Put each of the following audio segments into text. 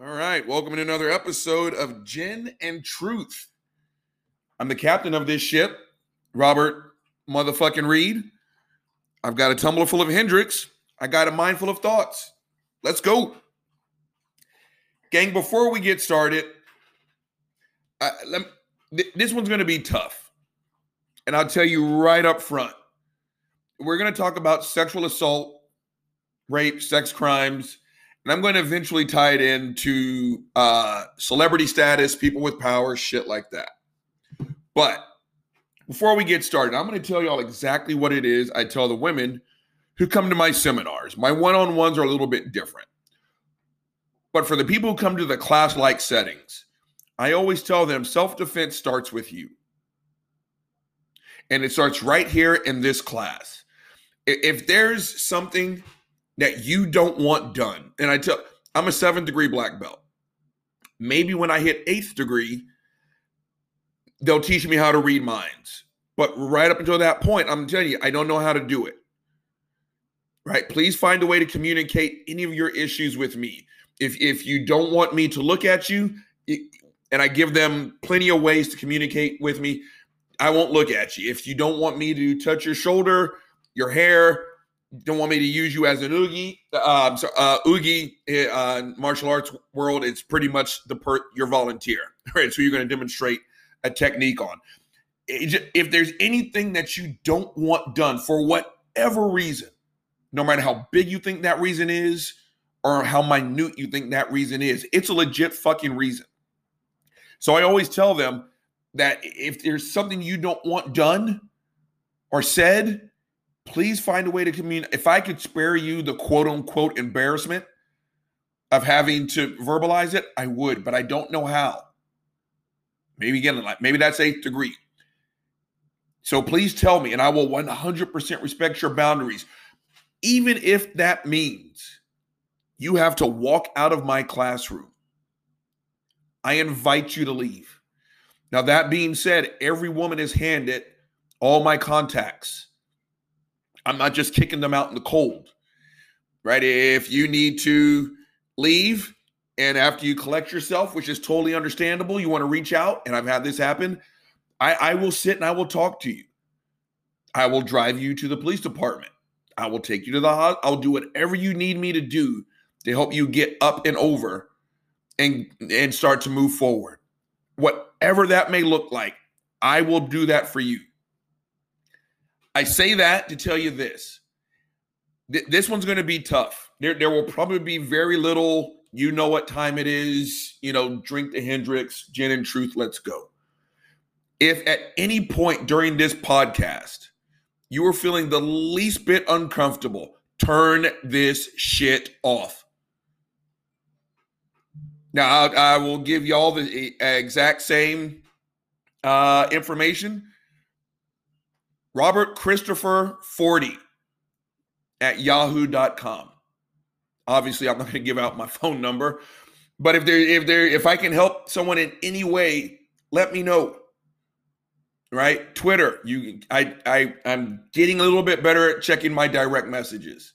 All right, welcome to another episode of Gin and Truth. I'm the captain of this ship, Robert motherfucking Reed. I've got a tumbler full of Hendrick's. I got a mind full of thoughts. Let's go. Gang, before we get started, I, this one's going to be tough. And I'll tell you right up front. We're going to talk about sexual assault, rape, sex crimes, and I'm going to eventually tie it into uh, celebrity status, people with power, shit like that. But before we get started, I'm going to tell y'all exactly what it is I tell the women who come to my seminars. My one on ones are a little bit different. But for the people who come to the class like settings, I always tell them self defense starts with you. And it starts right here in this class. If there's something that you don't want done. And I tell I'm a seventh degree black belt. Maybe when I hit eighth degree, they'll teach me how to read minds. But right up until that point, I'm telling you, I don't know how to do it. Right? Please find a way to communicate any of your issues with me. If if you don't want me to look at you, and I give them plenty of ways to communicate with me, I won't look at you. If you don't want me to touch your shoulder, your hair, don't want me to use you as an uke. Uh, so, uh, uke uh, martial arts world, it's pretty much the per your volunteer, right? So you're going to demonstrate a technique on. If there's anything that you don't want done for whatever reason, no matter how big you think that reason is or how minute you think that reason is, it's a legit fucking reason. So I always tell them that if there's something you don't want done or said, please find a way to communicate. If I could spare you the quote unquote embarrassment of having to verbalize it, I would, but I don't know how. Maybe again, maybe that's eighth degree. So please tell me, and I will 100% respect your boundaries, even if that means you have to walk out of my classroom. I invite you to leave. Now, that being said, every woman is handed all my contacts I'm not just kicking them out in the cold, right? If you need to leave and after you collect yourself, which is totally understandable, you want to reach out, and I've had this happen, I, I will sit and I will talk to you. I will drive you to the police department. I will take you to the hospital. I'll do whatever you need me to do to help you get up and over and and start to move forward. Whatever that may look like, I will do that for you. I say that to tell you this. Th- this one's going to be tough. There, there will probably be very little, you know what time it is, you know, drink the Hendrick's, gin and truth, let's go. If at any point during this podcast you are feeling the least bit uncomfortable, turn this shit off. Now, I, I will give you all the exact same uh, information Robert Christopher 40 at yahoo.com. Obviously, I'm not going to give out my phone number, but if there if there if I can help someone in any way, let me know. Right? Twitter, you I I I'm getting a little bit better at checking my direct messages.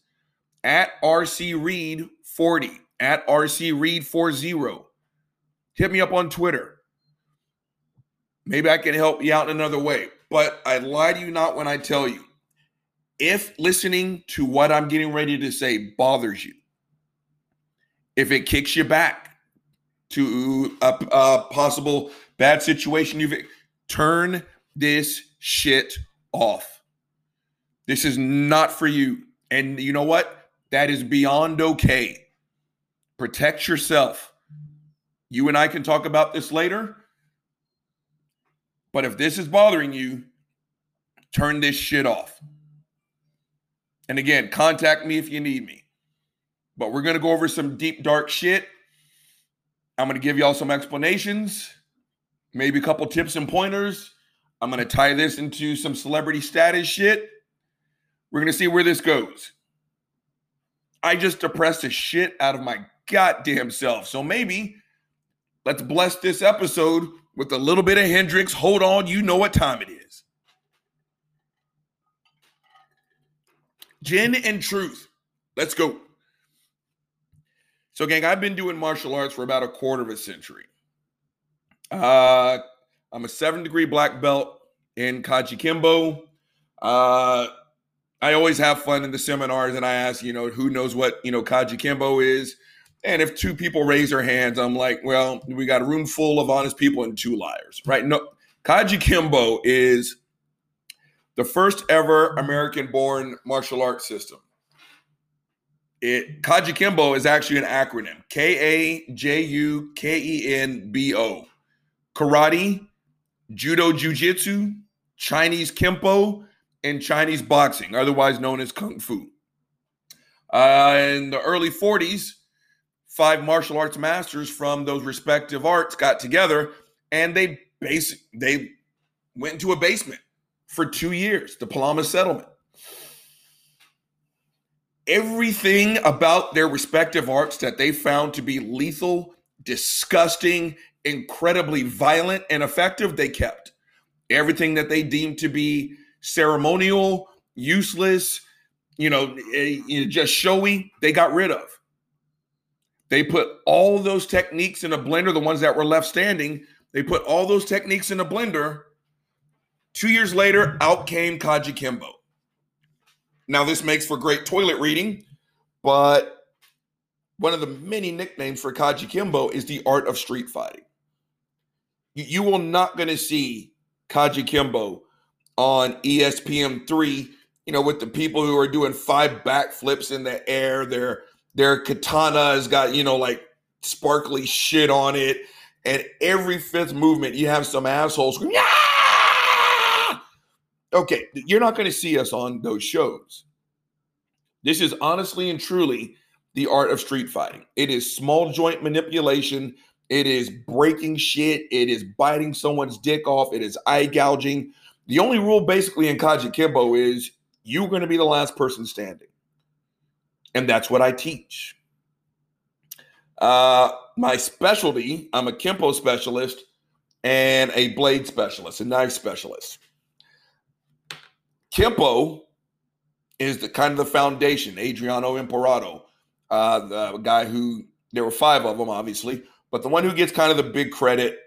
At RC Reed 40, at RC Reed 40. Hit me up on Twitter. Maybe I can help you out in another way. But I lie to you not when I tell you. If listening to what I'm getting ready to say bothers you, if it kicks you back to a, a possible bad situation, you've turn this shit off. This is not for you. And you know what? That is beyond okay. Protect yourself. You and I can talk about this later. But if this is bothering you, turn this shit off. And again, contact me if you need me. But we're going to go over some deep, dark shit. I'm going to give y'all some explanations, maybe a couple tips and pointers. I'm going to tie this into some celebrity status shit. We're going to see where this goes. I just depressed the shit out of my goddamn self. So maybe let's bless this episode with a little bit of Hendrick's. Hold on, you know what time it is. Gin and truth. Let's go. So, gang, I've been doing martial arts for about a quarter of a century. Uh, I'm a seven degree black belt in Kajukenbo. Uh, I always have fun in the seminars and I ask, you know, who knows what, you know, Kajukenbo is. And if two people raise their hands, I'm like, well, we got a room full of honest people and two liars, right? No, Kajukenbo is the first ever American born martial arts system. It Kajukenbo is actually an acronym K A J U K E N B O. Karate, Judo Jiu Jitsu, Chinese Kempo, and Chinese boxing, otherwise known as Kung Fu. Uh, in the early 40s, five martial arts masters from those respective arts got together and they basic they went into a basement for two years, the Palama settlement. Everything about their respective arts that they found to be lethal, disgusting, incredibly violent, and effective, they kept. Everything that they deemed to be ceremonial, useless, you know, eh, just showy, they got rid of. They put all those techniques in a blender, the ones that were left standing, they put all those techniques in a blender. Two years later, out came Kajukenbo. Now, this makes for great toilet reading, but one of the many nicknames for Kajukenbo is the art of street fighting. You, you will not going to see Kajukenbo on ESPN3, you know, with the people who are doing five backflips in the air. Their their katana has got, you know, like sparkly shit on it. And every fifth movement, you have some assholes screaming, Okay, you're not going to see us on those shows. This is honestly and truly the art of street fighting. It is small joint manipulation. It is breaking shit. It is biting someone's dick off. It is eye gouging. The only rule basically in Kajukenbo is you're going to be the last person standing. And that's what I teach. Uh, my specialty, I'm a Kempo specialist and a blade specialist, a knife specialist. Kempo is the kind of the foundation. Adriano Emperado, uh, the guy who there were five of them, obviously, but the one who gets kind of the big credit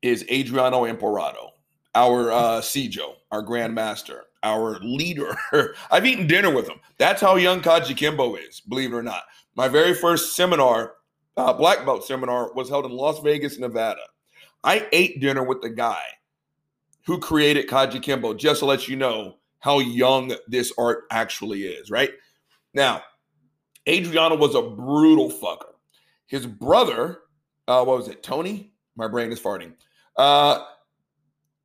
is Adriano Emperado, our uh, Sijo, our grandmaster, our leader. I've eaten dinner with him. That's how young Kajukenbo is, believe it or not. My very first seminar, uh, black belt seminar, was held in Las Vegas, Nevada. I ate dinner with the guy who created Kajukenbo, just to let you know how young this art actually is, right? Now, Adriano was a brutal fucker. His brother, uh, what was it, Tony? My brain is farting. Uh,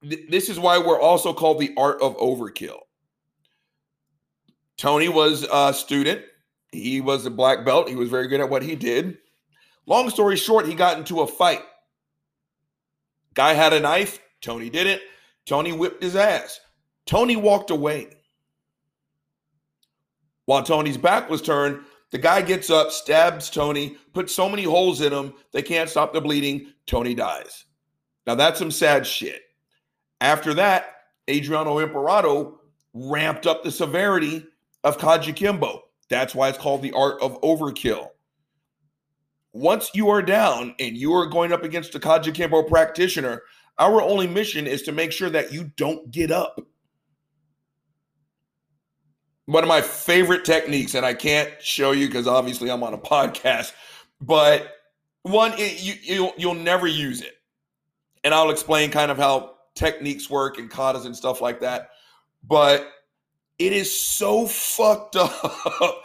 th- this is why we're also called the art of overkill. Tony was a student. He was a black belt. He was very good at what he did. Long story short, he got into a fight. Guy had a knife. Tony didn't. Tony whipped his ass. Tony walked away. While Tony's back was turned, the guy gets up, stabs Tony, puts so many holes in him, they can't stop the bleeding. Tony dies. Now, that's some sad shit. After that, Adriano Emperado ramped up the severity of Kaji. That's why it's called the art of overkill. Once you are down and you are going up against a Kaji practitioner, our only mission is to make sure that you don't get up one of my favorite techniques, and I can't show you because obviously I'm on a podcast, but one it, you you'll, you'll never use it, and I'll explain kind of how techniques work and katas and stuff like that. But it is so fucked up.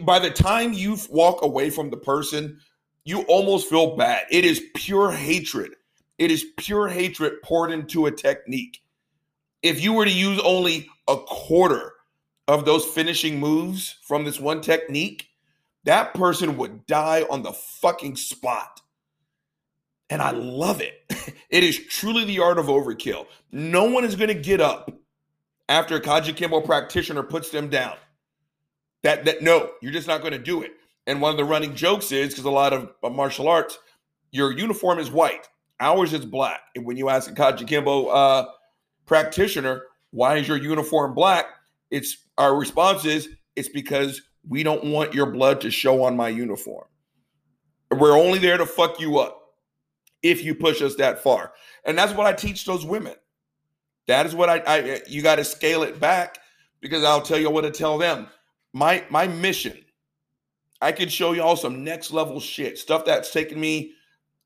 By the time you walk away from the person, you almost feel bad. It is pure hatred. It is pure hatred poured into a technique. If you were to use only a quarter of those finishing moves from this one technique, that person would die on the fucking spot. And I love it. It is truly the art of overkill. No one is going to get up after a Kajukenbo practitioner puts them down. That that no, you're just not going to do it. And one of the running jokes is because a lot of, martial arts, your uniform is white, ours is black. And when you ask a Kajukenbo uh, practitioner, why is your uniform black? It's our response is it's because we don't want your blood to show on my uniform. We're only there to fuck you up if you push us that far. And that's what I teach those women. That is what I, I you got to scale it back because I'll tell you what to tell them. My my mission, I can show you all some next level shit, stuff that's taken me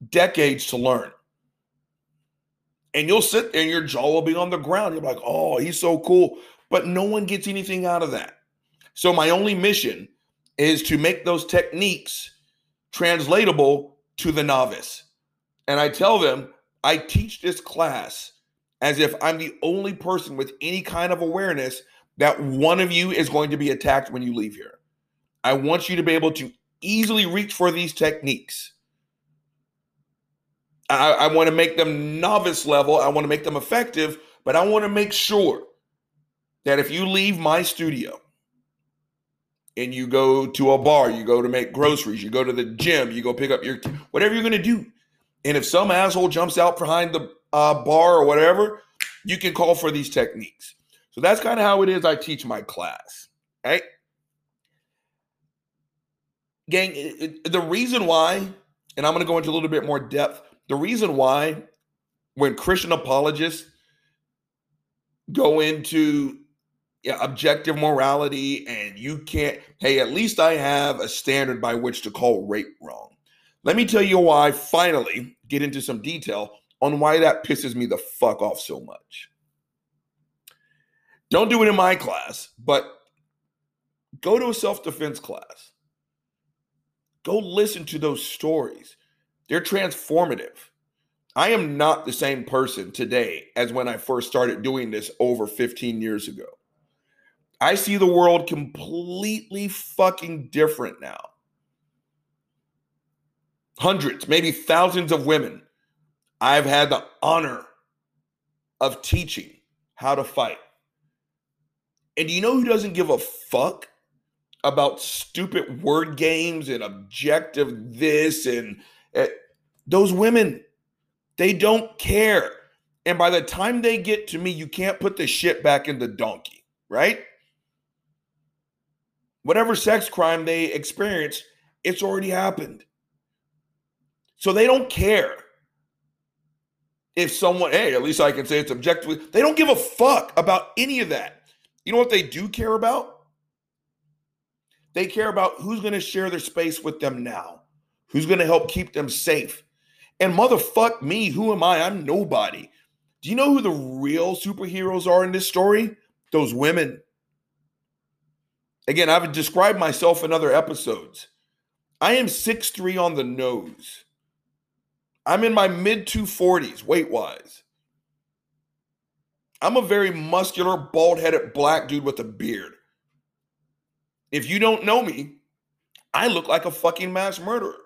decades to learn. And you'll sit there and your jaw will be on the ground. You're like, oh, he's so cool. But no one gets anything out of that. So my only mission is to make those techniques translatable to the novice. And I tell them, I teach this class as if I'm the only person with any kind of awareness that one of you is going to be attacked when you leave here. I want you to be able to easily reach for these techniques. I, I want to make them novice level. I want to make them effective, but I want to make sure that if you leave my studio and you go to a bar, you go to make groceries, you go to the gym, you go pick up your whatever you're going to do. And if some asshole jumps out behind the uh, bar or whatever, you can call for these techniques. So that's kind of how it is I teach my class. Right? Gang, the reason why, and I'm going to go into a little bit more depth, the reason why when Christian apologists go into yeah, objective morality and you can't, hey, at least I have a standard by which to call rape wrong. Let me tell you why, finally, get into some detail on why that pisses me the fuck off so much. Don't do it in my class, but go to a self defense class. Go listen to those stories. They're transformative. I am not the same person today as when I first started doing this over 15 years ago. I see the world completely fucking different now. Hundreds, maybe thousands of women I've had the honor of teaching how to fight. And do you know who doesn't give a fuck about stupid word games and objective this and uh, those women? They don't care. And by the time they get to me, you can't put the shit back in the donkey, right? Whatever sex crime they experience, it's already happened. So they don't care if someone, hey, at least I can say it's objectively, they don't give a fuck about any of that. You know what they do care about? They care about who's going to share their space with them now, who's going to help keep them safe. And motherfuck me, who am I? I'm nobody. Do you know who the real superheroes are in this story? Those women. Again, I've described myself in other episodes. I am six three on the nose. I'm in my mid 240s weight wise. I'm a very muscular, bald headed black dude with a beard. If you don't know me, I look like a fucking mass murderer.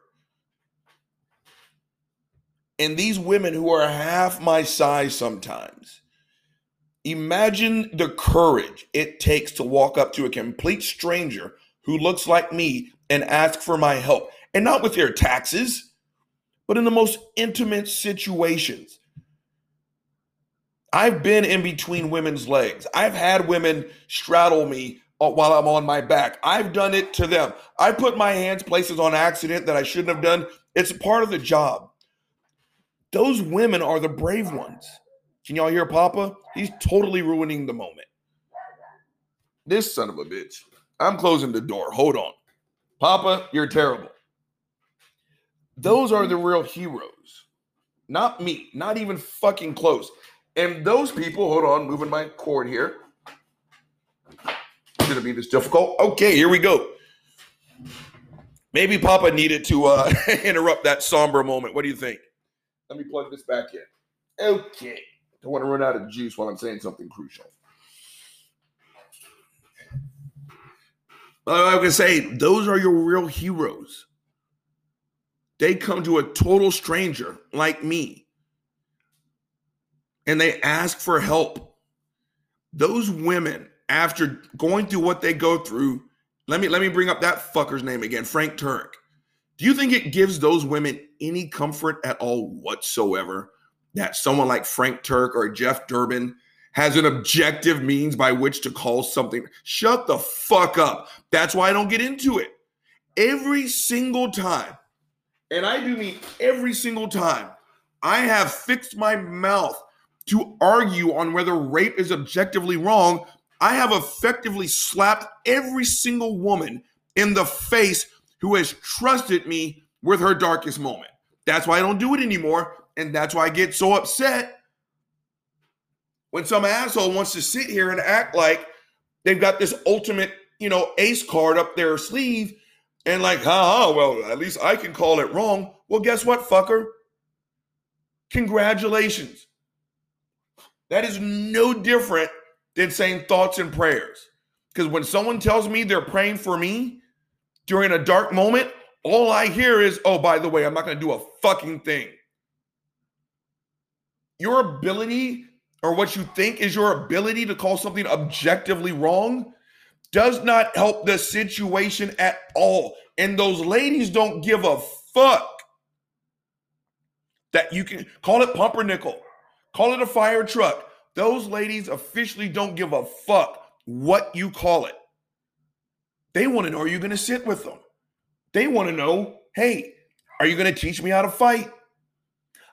And these women who are half my size sometimes, imagine the courage it takes to walk up to a complete stranger who looks like me and ask for my help. And not with their taxes, but in the most intimate situations. I've been in between women's legs. I've had women straddle me uh, while I'm on my back. I've done it to them. I put my hands places on accident that I shouldn't have done. It's part of the job. Those women are the brave ones. Can y'all hear Papa? He's totally ruining the moment. This son of a bitch. I'm closing the door. Hold on. Papa, you're terrible. Those are the real heroes. Not me, not even fucking close. And those people, hold on, moving my cord here. It's gonna be this difficult. Okay, here we go. Maybe Papa needed to uh, interrupt that somber moment. What do you think? Let me plug this back in. Okay. Don't want to run out of juice while I'm saying something crucial. I was gonna say those are your real heroes. They come to a total stranger like me and they ask for help. Those women, after going through what they go through, let me let me bring up that fucker's name again, Frank Turek. Do you think it gives those women any comfort at all whatsoever that someone like Frank Turek or Jeff Durbin has an objective means by which to call something? Shut the fuck up. That's why I don't get into it. Every single time and I do mean every single time, I have fixed my mouth to argue on whether rape is objectively wrong, I have effectively slapped every single woman in the face who has trusted me with her darkest moment. That's why I don't do it anymore. And that's why I get so upset when some asshole wants to sit here and act like they've got this ultimate, you know, ace card up their sleeve and like, ha, well, at least I can call it wrong. Well, guess what, fucker? Congratulations. That is no different than saying thoughts and prayers. Because when someone tells me they're praying for me during a dark moment, all I hear is, oh, by the way, I'm not going to do a fucking thing. Your ability or what you think is your ability to call something objectively wrong does not help the situation at all. And those ladies don't give a fuck that you can call it pumpernickel, call it a fire truck. Those ladies officially don't give a fuck what you call it. They want to know are you going to sit with them? They want to know, hey, are you going to teach me how to fight?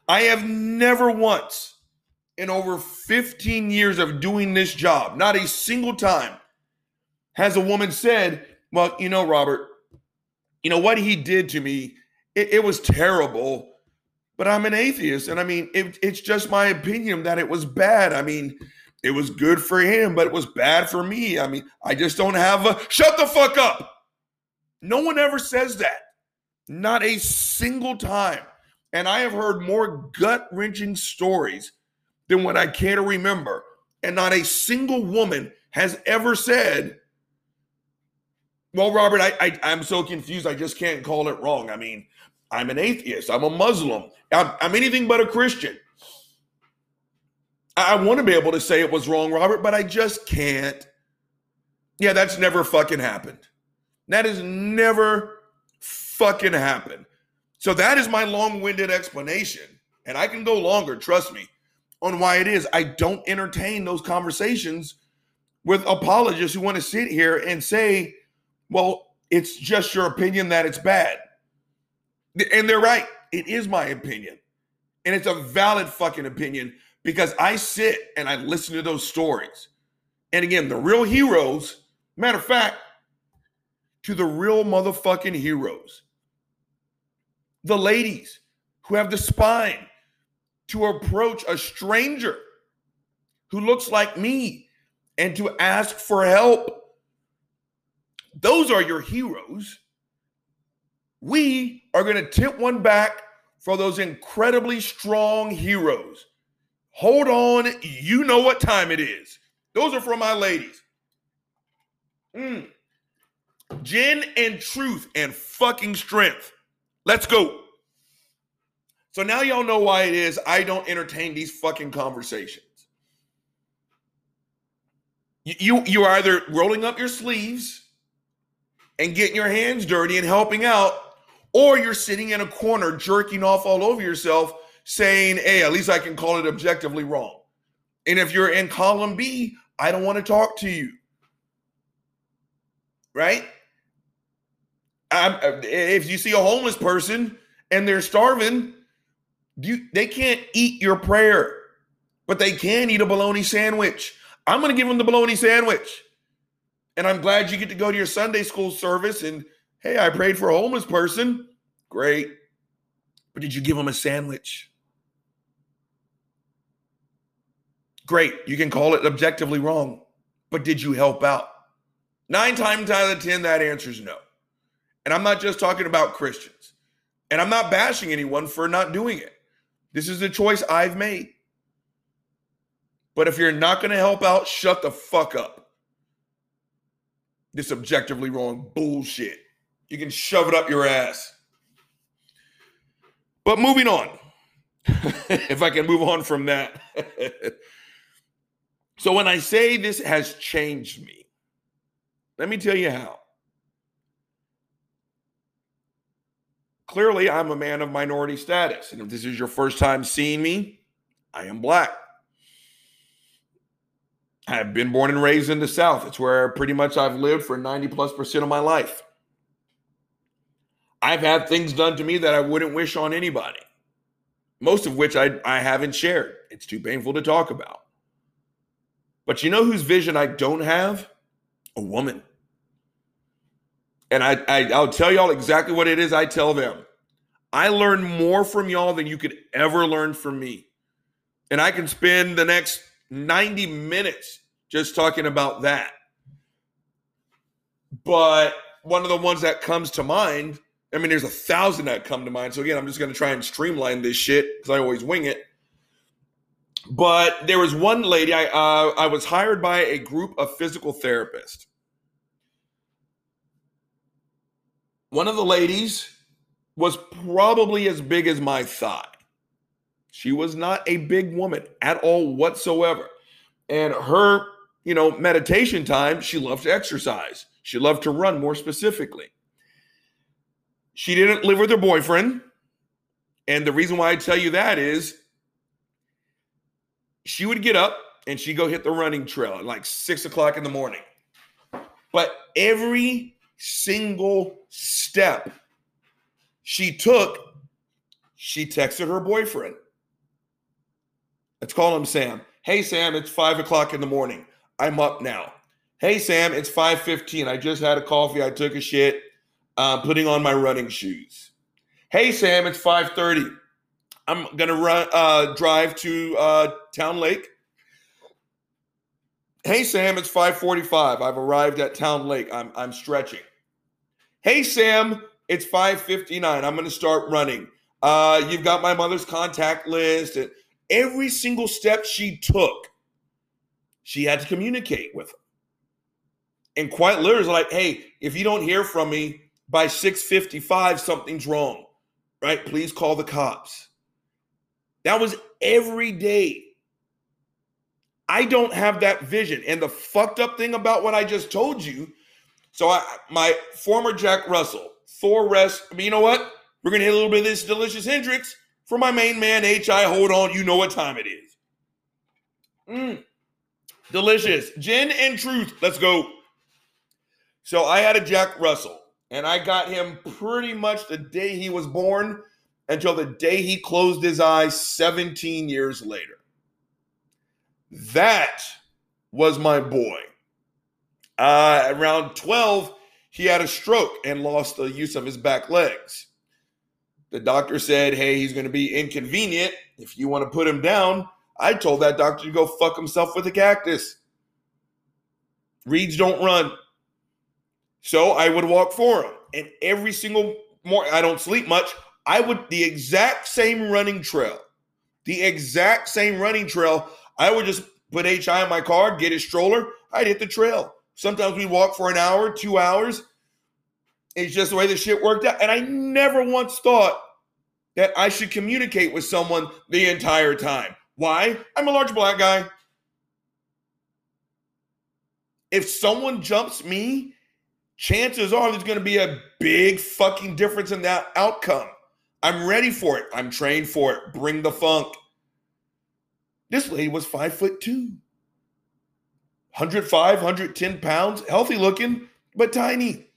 I have never once in over 15 years of doing this job, not a single time has a woman said, Well, you know, Robert, you know what he did to me, it, it was terrible, but I'm an atheist. And I mean, it, it's just my opinion that it was bad. I mean, it was good for him, but it was bad for me. I mean, I just don't have a shut the fuck up. No one ever says that. Not a single time. And I have heard more gut wrenching stories than what I care to remember. And not a single woman has ever said, Well, Robert, I, I, I'm so confused. I just can't call it wrong. I mean, I'm an atheist. I'm a Muslim. I'm, I'm anything but a Christian. I, I want to be able to say it was wrong, Robert, but I just can't. Yeah, that's never fucking happened. That has never fucking happened. So that is my long-winded explanation. And I can go longer, trust me, on why it is. I don't entertain those conversations with apologists who want to sit here and say, well, it's just your opinion that it's bad. And they're right. It is my opinion. And it's a valid fucking opinion because I sit and I listen to those stories. And again, the real heroes, matter of fact, to the real motherfucking heroes. The ladies who have the spine to approach a stranger who looks like me and to ask for help. Those are your heroes. We are going to tip one back for those incredibly strong heroes. Hold on. You know what time it is. Those are for my ladies. Mm. Gin and truth and fucking strength. Let's go. So now y'all know why it is I don't entertain these fucking conversations. You, you you're either rolling up your sleeves and getting your hands dirty and helping out, or you're sitting in a corner jerking off all over yourself, saying, "Hey, at least I can call it objectively wrong." And if you're in column B, I don't want to talk to you. Right? I'm, uh, if you see a homeless person and they're starving, you, they can't eat your prayer, but they can eat a bologna sandwich. I'm going to give them the bologna sandwich. And I'm glad you get to go to your Sunday school service and, hey, I prayed for a homeless person. Great. But did you give them a sandwich? Great. You can call it objectively wrong, but did you help out? Nine times out of 10, that answer is no. And I'm not just talking about Christians. And I'm not bashing anyone for not doing it. This is a choice I've made. But if you're not going to help out, shut the fuck up. This objectively wrong bullshit. You can shove it up your ass. But moving on, if I can move on from that. so when I say this has changed me, let me tell you how. Clearly, I'm a man of minority status. And if this is your first time seeing me, I am black. I have been born and raised in the South. It's where pretty much I've lived for 90 plus percent of my life. I've had things done to me that I wouldn't wish on anybody, most of which I, I haven't shared. It's too painful to talk about. But you know whose vision I don't have? A woman. And I, I I'll tell y'all exactly what it is I tell them. I learn more from y'all than you could ever learn from me. And I can spend the next 90 minutes just talking about that. But one of the ones that comes to mind, I mean, there's a thousand that come to mind. So again, I'm just going to try and streamline this shit because I always wing it. But there was one lady, I, uh, I was hired by a group of physical therapists. One of the ladies was probably as big as my thigh. She was not a big woman at all whatsoever. And her, you know, meditation time, she loved to exercise. She loved to run more specifically. She didn't live with her boyfriend. And the reason why I tell you that is she would get up and she'd go hit the running trail at like six o'clock in the morning. But every single step she took, she texted her boyfriend. Let's call him Sam. Hey Sam, it's five o'clock in the morning. I'm up now. Hey Sam, it's 5:15. I just had a coffee. I took a shit. I'm putting on my running shoes. Hey Sam, it's 5:30. I'm gonna run uh, drive to uh, Town Lake. Hey Sam, it's 5:45. I've arrived at Town Lake. I'm I'm stretching. Hey Sam, it's 5:59. I'm gonna start running. Uh, you've got my mother's contact list, and every single step she took, she had to communicate with him. And quite literally, like, hey, if you don't hear from me by 6:55, something's wrong, right? Please call the cops. That was every day. I don't have that vision. And the fucked up thing about what I just told you, so I my former Jack Russell, Thor rest. I mean, you know what? We're gonna hit a little bit of this delicious Hendrick's for my main man, HI. Hold on, you know what time it is. Mm. Delicious. Gin and truth. Let's go. So I had a Jack Russell, and I got him pretty much the day he was born until the day he closed his eyes 17 years later. That was my boy. Uh, around 12, he had a stroke and lost the use of his back legs. The doctor said, Hey, he's going to be inconvenient. If you want to put him down, I told that doctor to go fuck himself with a cactus. Reeds don't run. So I would walk for him. And every single morning, I don't sleep much. I would, the exact same running trail, the exact same running trail, I would just put HI in my car, get his stroller, I'd hit the trail. Sometimes we walk for an hour, two hours. It's just the way the shit worked out. And I never once thought that I should communicate with someone the entire time. Why? I'm a large black guy. If someone jumps me, chances are there's going to be a big fucking difference in that outcome. I'm ready for it. I'm trained for it. Bring the funk. This lady was five foot two. 105, 110 pounds, healthy looking, but tiny.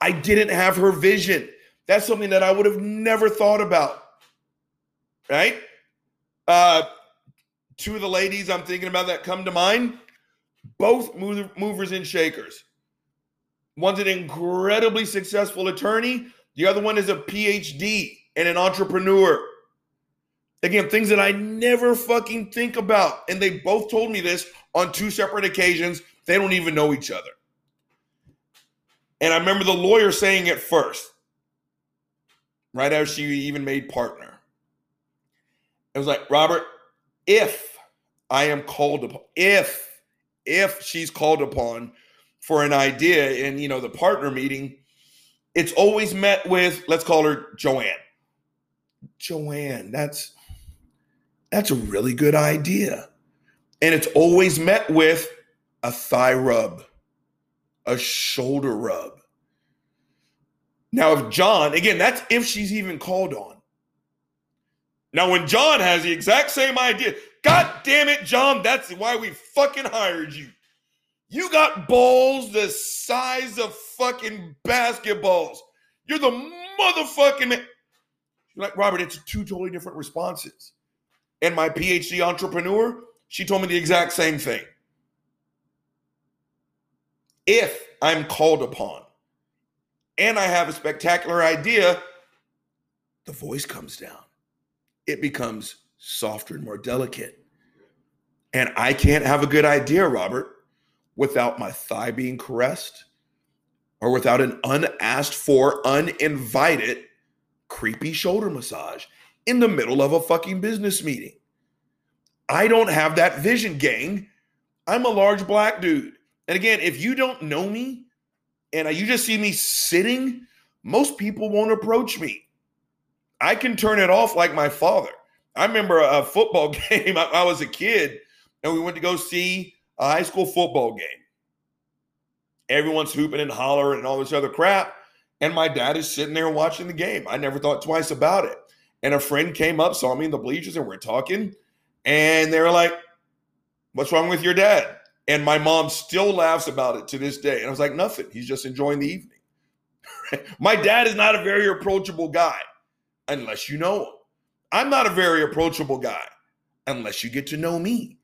I didn't have her vision. That's something that I would have never thought about. Right? Uh, two of the ladies I'm thinking about that come to mind, both movers and shakers. One's an incredibly successful attorney, the other one is a PhD and an entrepreneur. Again, things that I never fucking think about. And they both told me this on two separate occasions. They don't even know each other. And I remember the lawyer saying it first, right after she even made partner. It was like, Robert, if I am called upon, if, if she's called upon for an idea in, you know, the partner meeting, it's always met with, let's call her Joanne. Joanne, that's that's a really good idea. And it's always met with a thigh rub, a shoulder rub. Now, if John, again, that's if she's even called on. Now, when John has the exact same idea, God damn it, John, that's why we fucking hired you. You got balls the size of fucking basketballs. You're the motherfucking man. You're like, Robert, it's two totally different responses. And my PhD entrepreneur, she told me the exact same thing. If I'm called upon and I have a spectacular idea, the voice comes down. It becomes softer and more delicate. And I can't have a good idea, Robert, without my thigh being caressed or without an unasked for, uninvited, creepy shoulder massage in the middle of a fucking business meeting. I don't have that vision, gang. I'm a large black dude. And again, if you don't know me and you just see me sitting, most people won't approach me. I can turn it off like my father. I remember a football game. I, I was a kid and we went to go see a high school football game. Everyone's hooping and hollering and all this other crap. And my dad is sitting there watching the game. I never thought twice about it. And a friend came up, saw me in the bleachers, and we're talking. And they were like, What's wrong with your dad? And my mom still laughs about it to this day. And I was like, Nothing. He's just enjoying the evening. my dad is not a very approachable guy unless you know him. I'm not a very approachable guy unless you get to know me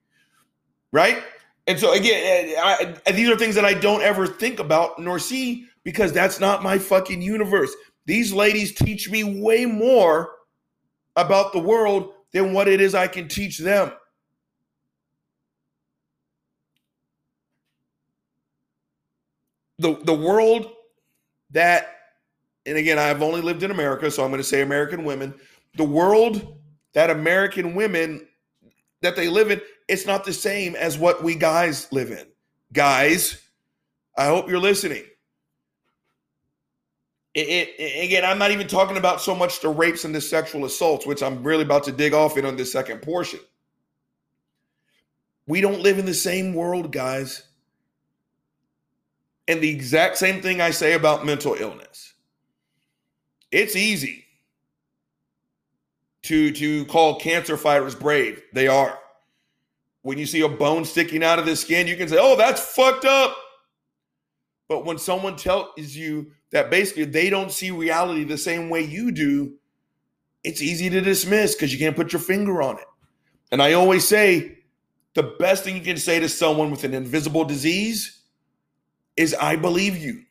right? And so again, eh, I, I, these are things that I don't ever think about nor see because that's not my fucking universe. These ladies teach me way more about the world than what it is I can teach them. The the world that and again, I've only lived in America, so I'm going to say American women. The world that American women that they live in it's not the same as what we guys live in. Guys, I hope you're listening. It, it, again, I'm not even talking about so much the rapes and the sexual assaults, which I'm really about to dig off in on this second portion. We don't live in the same world, guys. And the exact same thing I say about mental illness. It's easy to, to call cancer fighters brave. They are when you see a bone sticking out of the skin, you can say, oh, that's fucked up. But when someone tells you that basically they don't see reality the same way you do, it's easy to dismiss because you can't put your finger on it. And I always say the best thing you can say to someone with an invisible disease is, I believe you.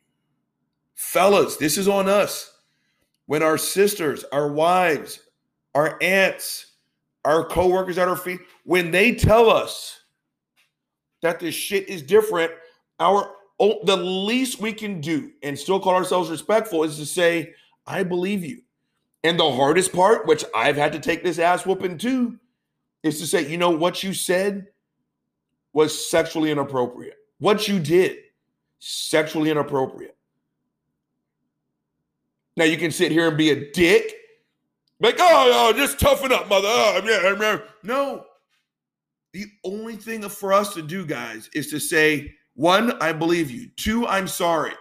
Fellas, this is on us. When our sisters, our wives, our aunts, our coworkers at our feet, when they tell us that this shit is different, our the least we can do and still call ourselves respectful is to say, I believe you. And the hardest part, which I've had to take this ass whooping too, is to say, you know, what you said was sexually inappropriate. What you did, sexually inappropriate. Now you can sit here and be a dick like, oh, oh just toughen up, mother. Oh, yeah. No. The only thing for us to do, guys, is to say, one, I believe you. Two, I'm sorry.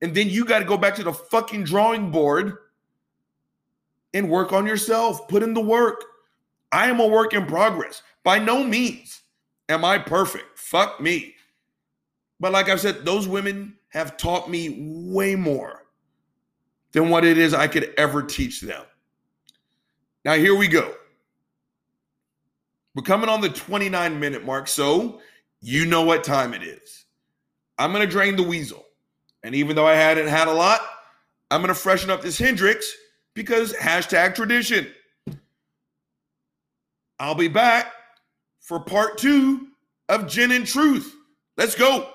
And then you got to go back to the fucking drawing board and work on yourself. Put in the work. I am a work in progress. By no means am I perfect. Fuck me. But like I've said, those women have taught me way more than what it is I could ever teach them. Now, here we go. We're coming on the 29 minute mark, so you know what time it is. I'm going to drain the weasel. And even though I hadn't had a lot, I'm going to freshen up this Hendrick's because hashtag tradition. I'll be back for part two of Gin and Truth. Let's go.